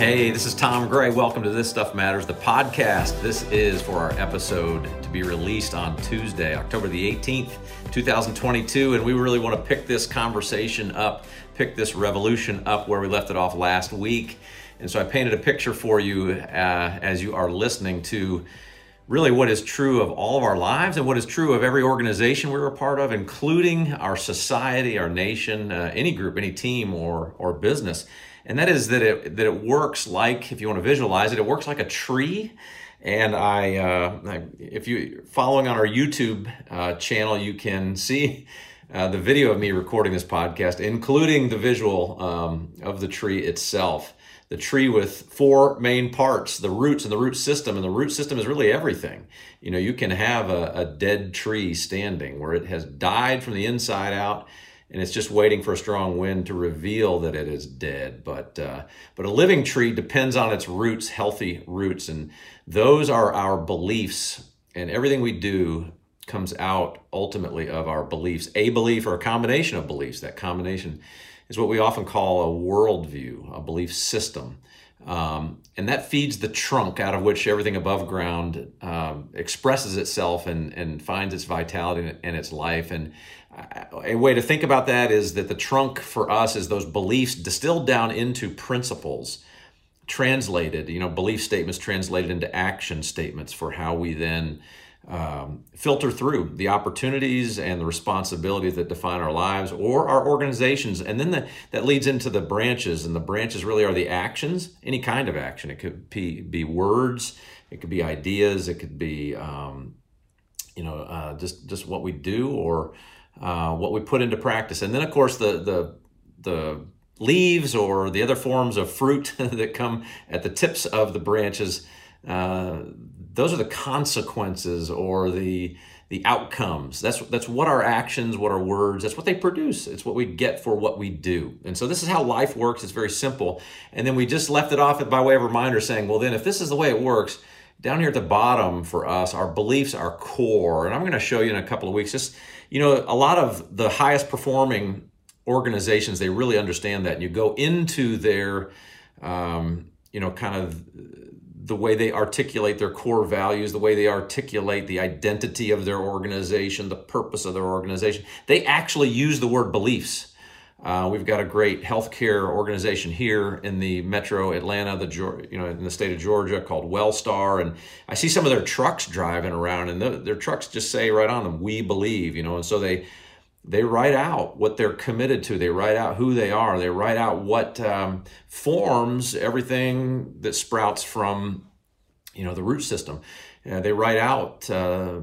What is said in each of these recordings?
Hey, this is Tom Gray. Welcome to This Stuff Matters, the podcast. This is for our episode to be released on Tuesday, October the 18th, 2022. And we really want to pick this conversation up, pick this revolution up where we left it off last week. And so I painted a picture for you uh, as you are listening to really what is true of all of our lives and what is true of every organization we're a part of, including our society, our nation, uh, any group, any team, or, or business and that is that it that it works like if you want to visualize it, it works like a tree. And I, uh, I if you following on our YouTube uh, channel, you can see uh, the video of me recording this podcast, including the visual um, of the tree itself. The tree with four main parts: the roots and the root system. And the root system is really everything. You know, you can have a, a dead tree standing where it has died from the inside out and it's just waiting for a strong wind to reveal that it is dead. But uh, but a living tree depends on its roots, healthy roots, and those are our beliefs, and everything we do comes out ultimately of our beliefs. A belief or a combination of beliefs. That combination is what we often call a worldview, a belief system. Um, and that feeds the trunk out of which everything above ground um, expresses itself and, and finds its vitality and its life. And a way to think about that is that the trunk for us is those beliefs distilled down into principles translated you know belief statements translated into action statements for how we then um, filter through the opportunities and the responsibilities that define our lives or our organizations and then the, that leads into the branches and the branches really are the actions any kind of action it could be, be words it could be ideas it could be um, you know uh, just just what we do or uh, what we put into practice. And then, of course, the the the leaves or the other forms of fruit that come at the tips of the branches. Uh, those are the consequences or the the outcomes. That's that's what our actions, what our words, that's what they produce. It's what we get for what we do. And so this is how life works. It's very simple. And then we just left it off by way of reminder saying, well, then if this is the way it works, down here at the bottom for us, our beliefs are core. And I'm going to show you in a couple of weeks just you know, a lot of the highest performing organizations, they really understand that. And you go into their, um, you know, kind of the way they articulate their core values, the way they articulate the identity of their organization, the purpose of their organization. They actually use the word beliefs. Uh, we've got a great healthcare organization here in the metro Atlanta, the you know in the state of Georgia called Wellstar, and I see some of their trucks driving around, and the, their trucks just say right on them, "We believe," you know, and so they they write out what they're committed to. They write out who they are. They write out what um, forms everything that sprouts from you know the root system. Uh, they write out. Uh,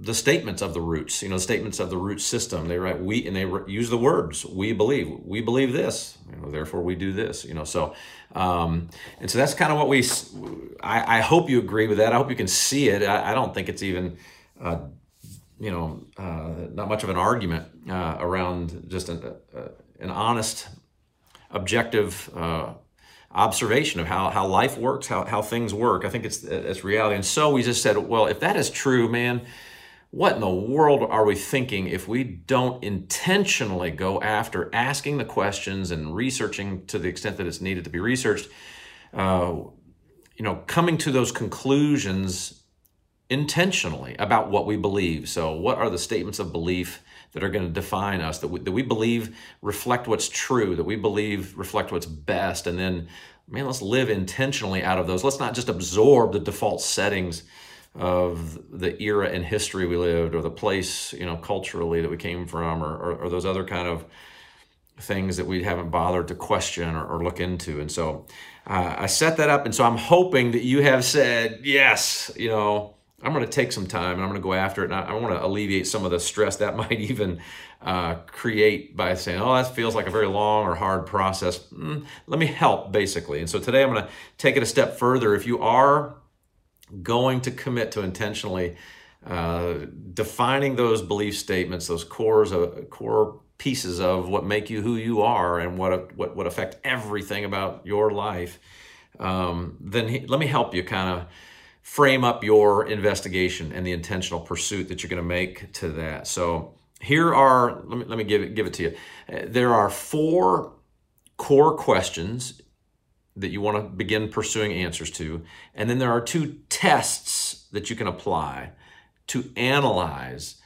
the statements of the roots, you know, statements of the root system. They write we and they use the words we believe. We believe this, you know, therefore we do this, you know. So, um, and so that's kind of what we. I, I, hope you agree with that. I hope you can see it. I, I don't think it's even, uh, you know, uh, not much of an argument uh, around just an, uh, an honest, objective uh, observation of how, how life works, how, how things work. I think it's it's reality. And so we just said, well, if that is true, man what in the world are we thinking if we don't intentionally go after asking the questions and researching to the extent that it's needed to be researched? Uh, you know, coming to those conclusions intentionally about what we believe. So, what are the statements of belief that are going to define us, that we, that we believe reflect what's true, that we believe reflect what's best, and then, man, let's live intentionally out of those. Let's not just absorb the default settings of the era and history we lived or the place, you know, culturally that we came from or, or, or those other kind of things that we haven't bothered to question or, or look into. And so uh, I set that up. And so I'm hoping that you have said, yes, you know, I'm going to take some time and I'm going to go after it. And I, I want to alleviate some of the stress that might even uh, create by saying, oh, that feels like a very long or hard process. Mm, let me help, basically. And so today I'm going to take it a step further. If you are going to commit to intentionally uh, defining those belief statements, those cores of core pieces of what make you who you are and what what would affect everything about your life, um, then he, let me help you kind of frame up your investigation and the intentional pursuit that you're going to make to that. So here are let me let me give it give it to you. There are four core questions that you want to begin pursuing answers to. And then there are two tests that you can apply to analyze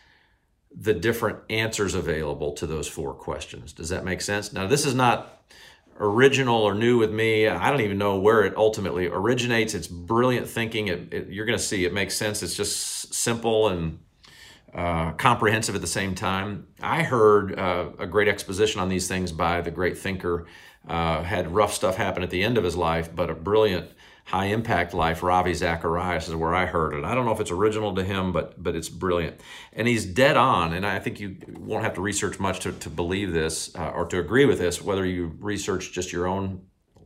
the different answers available to those four questions. Does that make sense? Now, this is not original or new with me. I don't even know where it ultimately originates. It's brilliant thinking. It, it, you're going to see it makes sense. It's just simple and uh, comprehensive at the same time. I heard uh, a great exposition on these things by the great thinker. Uh, had rough stuff happen at the end of his life, but a brilliant high impact life, Ravi Zacharias is where I heard it. I don't know if it's original to him, but but it's brilliant. And he's dead on, and I think you won't have to research much to, to believe this uh, or to agree with this, whether you research just your own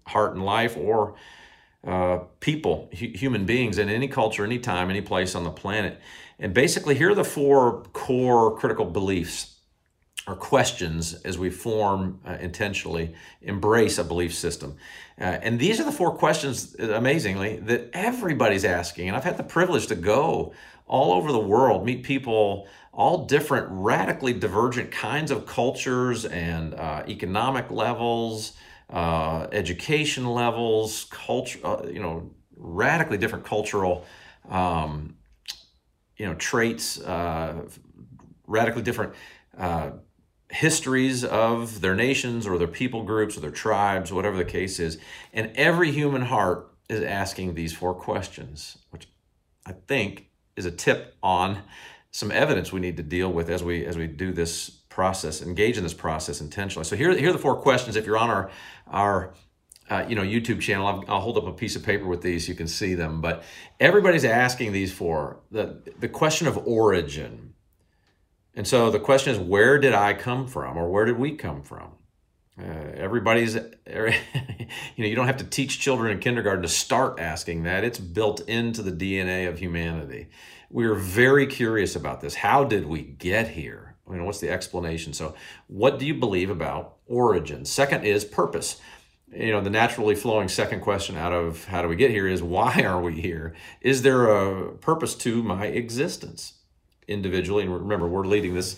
heart and life or uh, people, hu- human beings in any culture, any time, any place on the planet. And basically, here are the four core critical beliefs or questions as we form uh, intentionally embrace a belief system. Uh, and these are the four questions, amazingly, that everybody's asking. And I've had the privilege to go all over the world, meet people, all different, radically divergent kinds of cultures and uh, economic levels, uh, education levels, culture, uh, you know, radically different cultural, um, you know, traits, uh, radically different histories of their nations or their people groups or their tribes, whatever the case is. And every human heart is asking these four questions, which I think is a tip on some evidence we need to deal with as we as we do this process, engage in this process intentionally. So here, here are the four questions. If you're on our our uh, you know YouTube channel, I'll, I'll, hold up a piece of paper with these. You can see them. But everybody's asking these four. the the question of origin and so the question is, where did I come from, or where did we come from? Uh, everybody's, you know, you don't have to teach children in kindergarten to start asking that. It's built into the DNA of humanity. We are very curious about this. How did we get here? I mean, what's the explanation? So, what do you believe about origin? Second is purpose. You know, the naturally flowing second question out of how do we get here is why are we here? Is there a purpose to my existence? Individually. And remember, we're leading this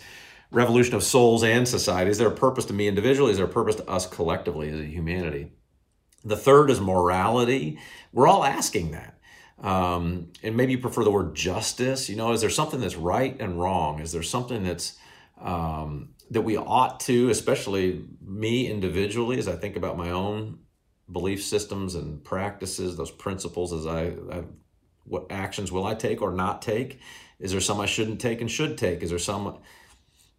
revolution of souls and society. Is there a purpose to me individually? Is there a purpose to us collectively as a humanity? The third is morality. We're all asking that. Um, and maybe you prefer the word justice. You know, is there something that's right and wrong? Is there something that's um, that we ought to, especially me individually, as I think about my own belief systems and practices, those principles, as I, I what actions will I take or not take? Is there some I shouldn't take and should take? Is there some,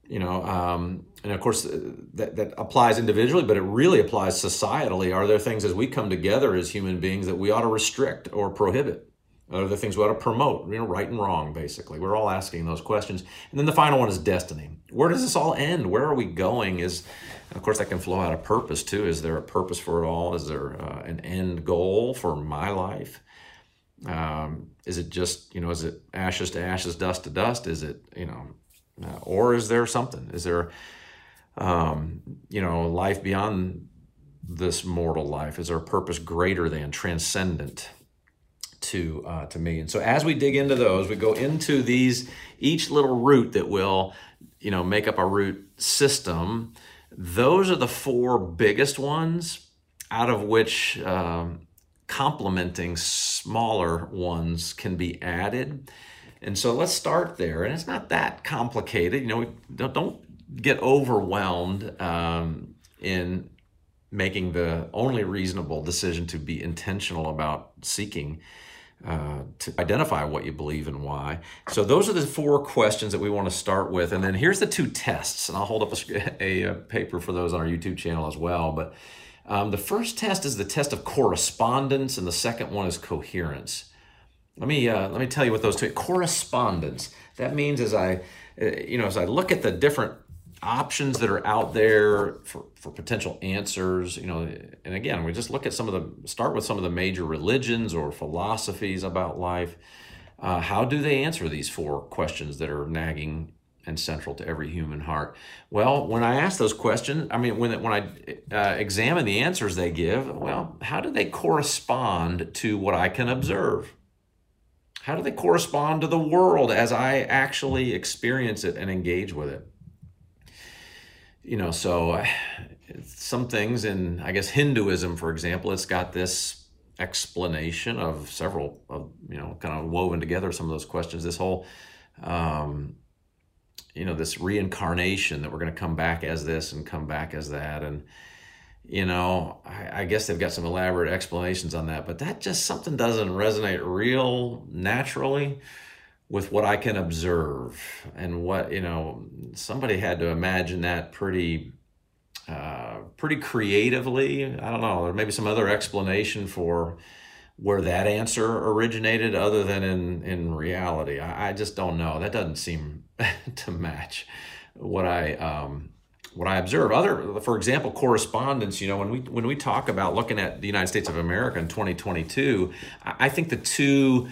you know, um, and of course uh, that, that applies individually, but it really applies societally. Are there things as we come together as human beings that we ought to restrict or prohibit? Are there things we ought to promote? You know, right and wrong, basically. We're all asking those questions. And then the final one is destiny. Where does this all end? Where are we going? Is, of course, that can flow out of purpose too. Is there a purpose for it all? Is there uh, an end goal for my life? Um, is it just, you know, is it ashes to ashes, dust to dust? Is it, you know, uh, or is there something? Is there, um, you know, life beyond this mortal life? Is there a purpose greater than, transcendent to uh, to me? And so as we dig into those, we go into these each little root that will, you know, make up a root system. Those are the four biggest ones, out of which um, complementing smaller ones can be added. And so let's start there. And it's not that complicated. You know, don't, get overwhelmed um, in making the only reasonable decision to be intentional about seeking uh, to identify what you believe and why. So those are the four questions that we want to start with. And then here's the two tests. And I'll hold up a, a, a paper for those on our YouTube channel as well. But um, the first test is the test of correspondence, and the second one is coherence. Let me uh, let me tell you what those two correspondence. That means as I, uh, you know, as I look at the different options that are out there for, for potential answers, you know, and again, we just look at some of the start with some of the major religions or philosophies about life. Uh, how do they answer these four questions that are nagging and central to every human heart. Well, when I ask those questions, I mean, when, when I uh, examine the answers they give, well, how do they correspond to what I can observe? How do they correspond to the world as I actually experience it and engage with it? You know, so some things in, I guess, Hinduism, for example, it's got this explanation of several, of, you know, kind of woven together some of those questions. This whole, um, you know, this reincarnation that we're going to come back as this and come back as that. And, you know, I, I, guess they've got some elaborate explanations on that, but that just something doesn't resonate real naturally with what I can observe and what, you know, somebody had to imagine that pretty uh, pretty creatively. I don't know. There may be some other explanation for where that answer originated, other than in in reality. I, I just don't know. That doesn't seem to match what I um, what I observe. Other, for example, correspondence. You know, when we when we talk about looking at the United States of America in 2022, I think the two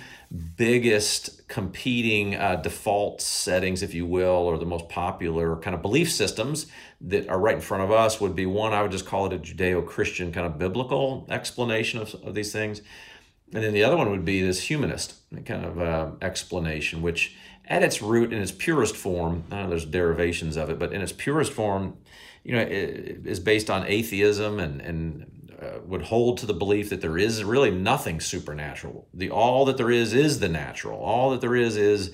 biggest competing uh, default settings, if you will, or the most popular kind of belief systems that are right in front of us would be one, I would just call it a Judeo Christian kind of biblical explanation of, of these things. And then the other one would be this humanist kind of uh, explanation, which at its root, in its purest form, I know there's derivations of it, but in its purest form, you know, is based on atheism and, and uh, would hold to the belief that there is really nothing supernatural. The all that there is is the natural. All that there is is,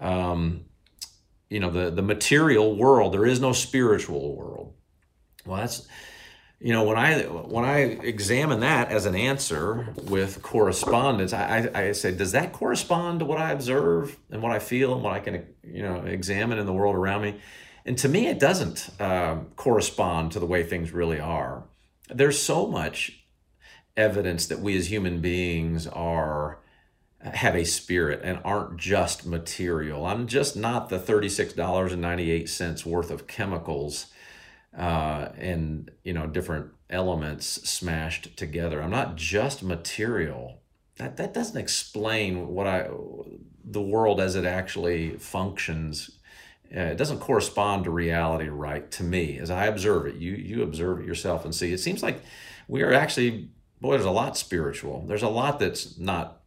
um, you know, the the material world. There is no spiritual world. Well, that's you know when I when I examine that as an answer with correspondence, I, I, I say, does that correspond to what I observe and what I feel and what I can you know examine in the world around me? And to me, it doesn't uh, correspond to the way things really are there's so much evidence that we as human beings are have a spirit and aren't just material. I'm just not the $36.98 worth of chemicals uh, and you know different elements smashed together. I'm not just material. That that doesn't explain what I the world as it actually functions uh, it doesn't correspond to reality right to me as I observe it. You you observe it yourself and see. It seems like we are actually boy. There's a lot spiritual. There's a lot that's not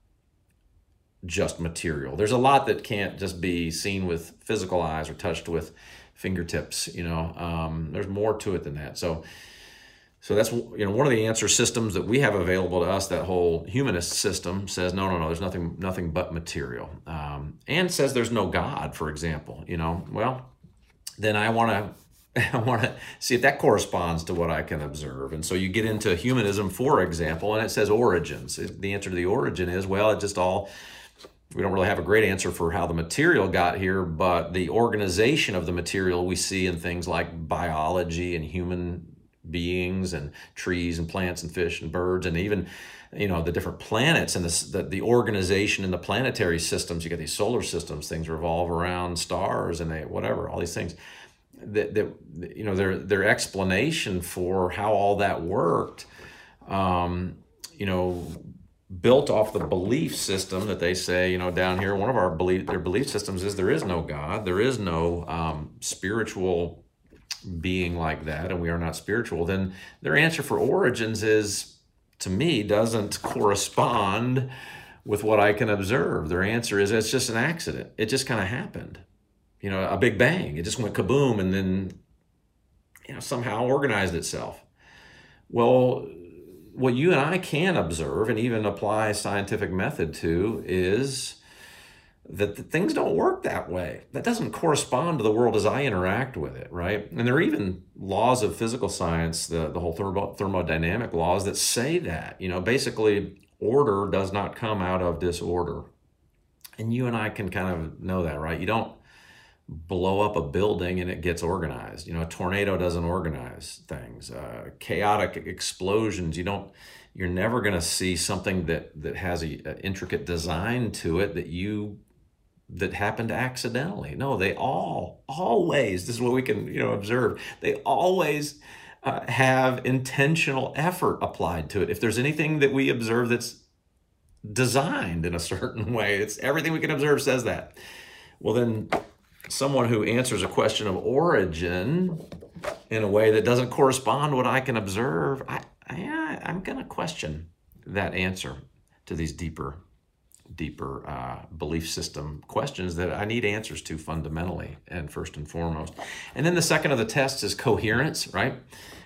just material. There's a lot that can't just be seen with physical eyes or touched with fingertips. You know, um, there's more to it than that. So so that's you know one of the answer systems that we have available to us. That whole humanist system says no, no, no. There's nothing, nothing but material, um, and says there's no God. For example, you know, well, then I want to. I want to see if that corresponds to what I can observe. And so you get into humanism, for example, and it says origins. The answer to the origin is well, it just all we don't really have a great answer for how the material got here, but the organization of the material we see in things like biology and human beings and trees and plants and fish and birds and even you know the different planets and the, the, the organization in the planetary systems. You get these solar systems things revolve around stars and they whatever all these things that, that you know their their explanation for how all that worked um, you know built off the belief system that they say you know down here one of our belief their belief systems is there is no god there is no um, spiritual being like that and we are not spiritual, then their answer for origins is, to me, doesn't correspond with what I can observe. Their answer is it's just an accident. It just kind of happened. You know, a big bang. It just went kaboom and then, you know, somehow organized itself. Well, what you and I can observe and even apply scientific method to is that things don't work that way. That doesn't correspond to the world as I interact with it, right? And there are even laws of physical science, the, the whole thermo, thermodynamic laws that say that. You know, basically, order does not come out of disorder. And you and I can kind of know that, right? You don't blow up a building and it gets organized. You know, a tornado doesn't organize things. Uh, chaotic explosions, you don't you're never going to see something that that has a, intricate design to it that you that happened accidentally. No, they all, always, this is what we can, you know, observe. They always uh, have intentional effort applied to it. If there's anything that we observe that's designed in a certain way, it's everything we can observe says that. Well, then someone who answers a question of origin in a way that doesn't correspond what I can observe, I, I I'm going to question that answer to these deeper deeper uh, belief system questions that I need answers to fundamentally and first and foremost. And then the second of the tests is coherence, right?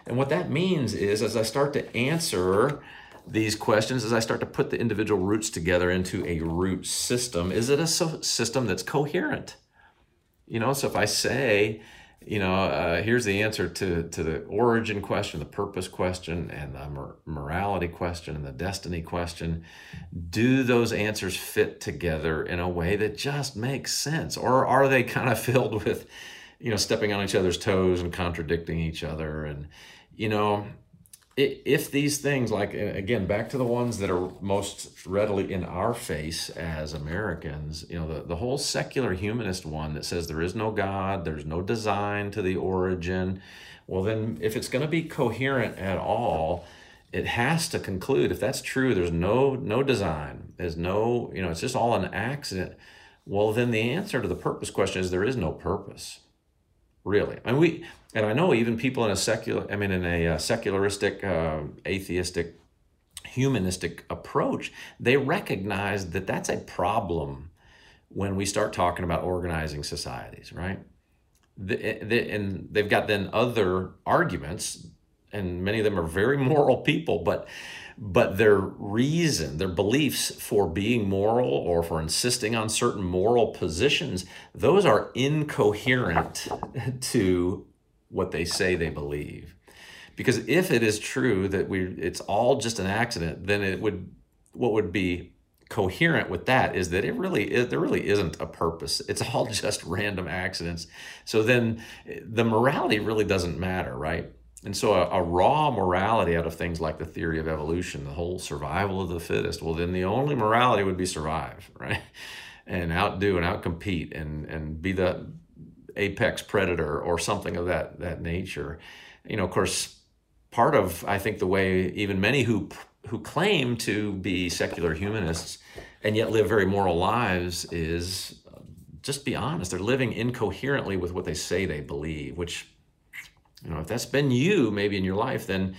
And what that means is as I start to answer these questions, as I start to put the individual roots together into a root system, is it a system that's coherent? You know, so if I say, you know, uh, here's the answer to, to the origin question, the purpose question, and the mor- morality question, and the destiny question. Do those answers fit together in a way that just makes sense? Or are they kind of filled with, you know, stepping on each other's toes and contradicting each other? And, you know, if these things like again back to the ones that are most readily in our face as americans you know the, the whole secular humanist one that says there is no god there's no design to the origin well then if it's going to be coherent at all it has to conclude if that's true there's no no design there's no you know it's just all an accident well then the answer to the purpose question is there is no purpose really I mean, we and I know even people in a secular, I mean, in a, uh, secularistic, uh, atheistic, humanistic approach, they recognize that that's a problem when we start talking about organizing societies, right? The, the, and they've got then other arguments, and many of them are very moral people, but but their reason, their beliefs for being moral or for insisting on certain moral positions, those are incoherent to what they say they believe. Because if it is true that we it's all just an accident, then it would what would be coherent with that is that it really is, there really isn't a purpose. It's all just random accidents. So then eh, the morality really doesn't matter, right? And so a, a, raw morality out of things like the theory of evolution, the whole survival of the fittest, well then the only morality would be survive, right? And outdo and outcompete and and be the apex predator or something of that that nature. You know, of course, part of I think the way even many who who claim to be secular humanists and yet live very moral lives is uh, just be honest. They're living incoherently with what they say they believe, which you know, if that's been you maybe in your life, then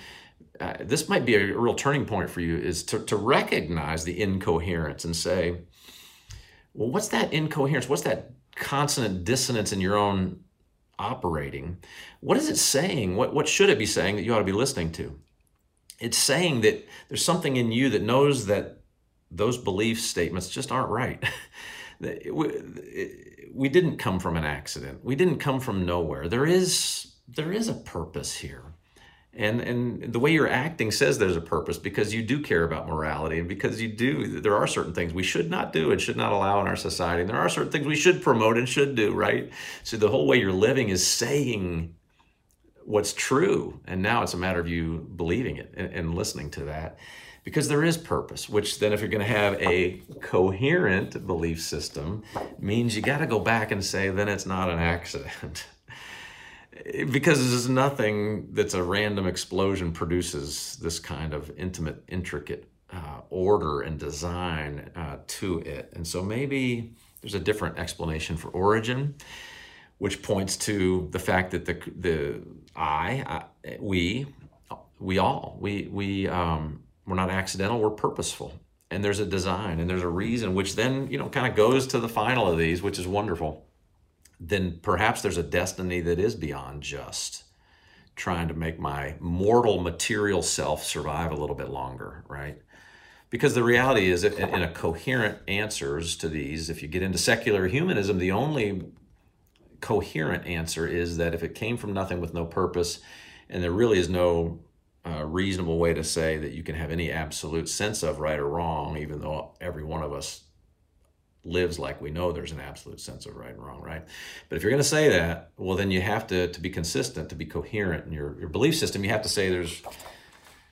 uh, this might be a, real turning point for you is to, to recognize the incoherence and say, well, what's that incoherence? What's that consonant dissonance in your own operating, what is it saying? What, what should it be saying that you ought to be listening to? It's saying that there's something in you that knows that those belief statements just aren't right. we didn't come from an accident. We didn't come from nowhere. There is there is a purpose here. And and the way you're acting says there's a purpose because you do care about morality and because you do there are certain things we should not do and should not allow in our society. And there are certain things we should promote and should do right? So the whole way you're living is saying what's true. And now it's a matter of you believing it and, and listening to that because there is purpose which then if you're going to have a coherent belief system means you got to go back and say then it's not an accident because there's nothing that's a random explosion produces this kind of intimate, intricate uh, order and design uh, to it. And so maybe there's a different explanation for origin, which points to the fact that the the I, I we we all we we um, we're not accidental. We're purposeful, and there's a design and there's a reason, which then you know kind of goes to the final of these, which is wonderful then perhaps there's a destiny that is beyond just trying to make my mortal material self survive a little bit longer, right? Because the reality is, in a coherent answers to these, if you get into secular humanism, the only coherent answer is that if it came from nothing with no purpose, and there really is no uh, reasonable way to say that you can have any absolute sense of right or wrong, even though every one of us lives like we know there's an absolute sense of right and wrong, right? But if you're going to say that, well, then you have to to be consistent, to be coherent in your, your belief system. You have to say there's,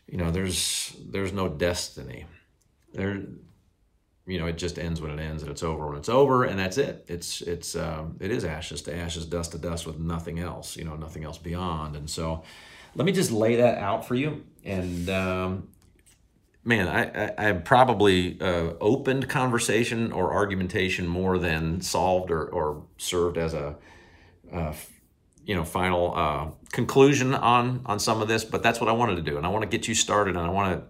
you know, there's there's no destiny. There, you know, it just ends when it ends, and it's over when it's over, and that's it. It's it's um, it is ashes to ashes, dust to dust, with nothing else. You know, nothing else beyond. And so, let me just lay that out for you, and um, man, I, I, I probably uh, opened conversation or argumentation more than solved or, or served as a, uh, you know, final uh, conclusion on on some of this. But that's what I wanted to do, and I want to get you started, and I want to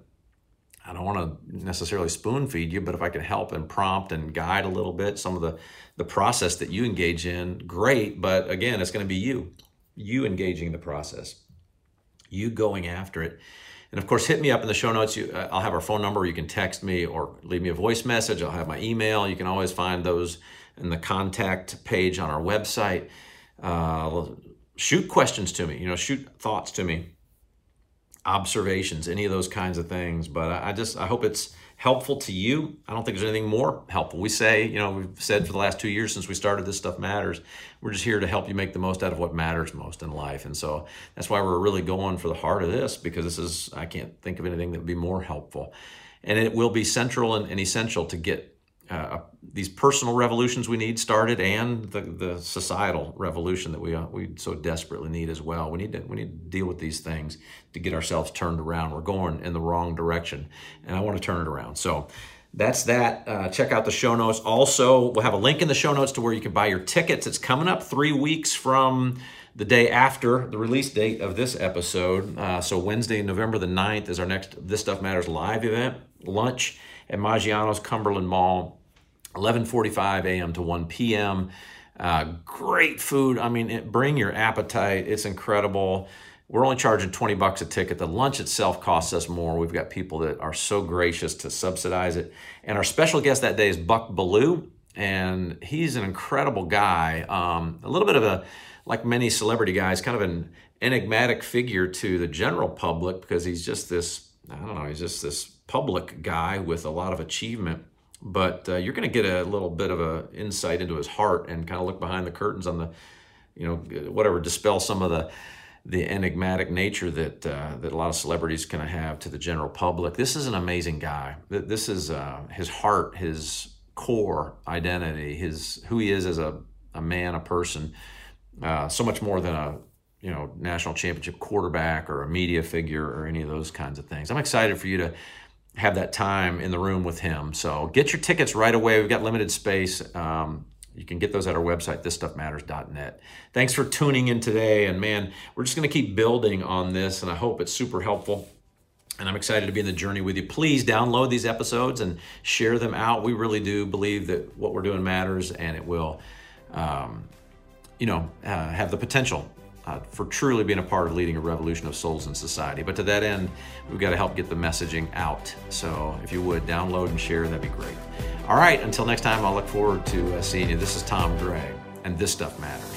I don't want to necessarily spoon feed you, but if I can help and prompt and guide a little bit some of the, the process that you engage in, great. But again, it's going to be you, you engaging the process, you going after it. And of course, hit me up in the show notes. You, uh, I'll have our phone number. You can text me or leave me a voice message. I'll have my email. You can always find those in the contact page on our website. Uh, shoot questions to me, you know, shoot thoughts to me, observations, any of those kinds of things. But I, I just, I hope it's helpful to you. I don't think there's anything more helpful. We say, you know, we've said for the last two years since we started this stuff matters. We're just here to help you make the most out of what matters most in life. And so that's why we're really going for the heart of this because this is, I can't think of anything that would be more helpful. And it will be central and, and essential to get uh, these personal revolutions we need started and the, the societal revolution that we uh, we so desperately need as well. We need to we need to deal with these things to get ourselves turned around. We're going in the wrong direction, and I want to turn it around. So that's that. Uh, check out the show notes. Also, we'll have a link in the show notes to where you can buy your tickets. It's coming up three weeks from the day after the release date of this episode. Uh, so Wednesday, November the 9th is our next This Stuff Matters live event, lunch at Maggiano's Cumberland Mall 11:45 a.m. to 1 p.m. Uh, great food. I mean, it, bring your appetite. It's incredible. We're only charging 20 bucks a ticket. The lunch itself costs us more. We've got people that are so gracious to subsidize it. And our special guest that day is Buck Belue, and he's an incredible guy. Um, a little bit of a, like many celebrity guys, kind of an enigmatic figure to the general public because he's just this, I don't know, he's just this public guy with a lot of achievement but uh, you're going to get a little bit of a insight into his heart and kind of look behind the curtains on the you know whatever dispel some of the the enigmatic nature that uh, that a lot of celebrities kind of have to the general public. This is an amazing guy. This is uh, his heart his core identity his who he is as a, a man a person uh, so much more than a you know national championship quarterback or a media figure or any of those kinds of things. I'm excited for you to have that time in the room with him. So get your tickets right away. We've got limited space. Um, you can get those at our website, thisstuffmatters.net. Thanks for tuning in today. And man, we're just going to keep building on this, and I hope it's super helpful. And I'm excited to be in the journey with you. Please download these episodes and share them out. We really do believe that what we're doing matters, and it will, um, you know, uh, have the potential uh, for truly being a part of leading a revolution of souls in society. But to that end, we've got to help get the messaging out. So if you would download and share, that'd be great. All right, until next time, I'll look forward to uh, seeing you. This is Tom Gray, and this stuff matters.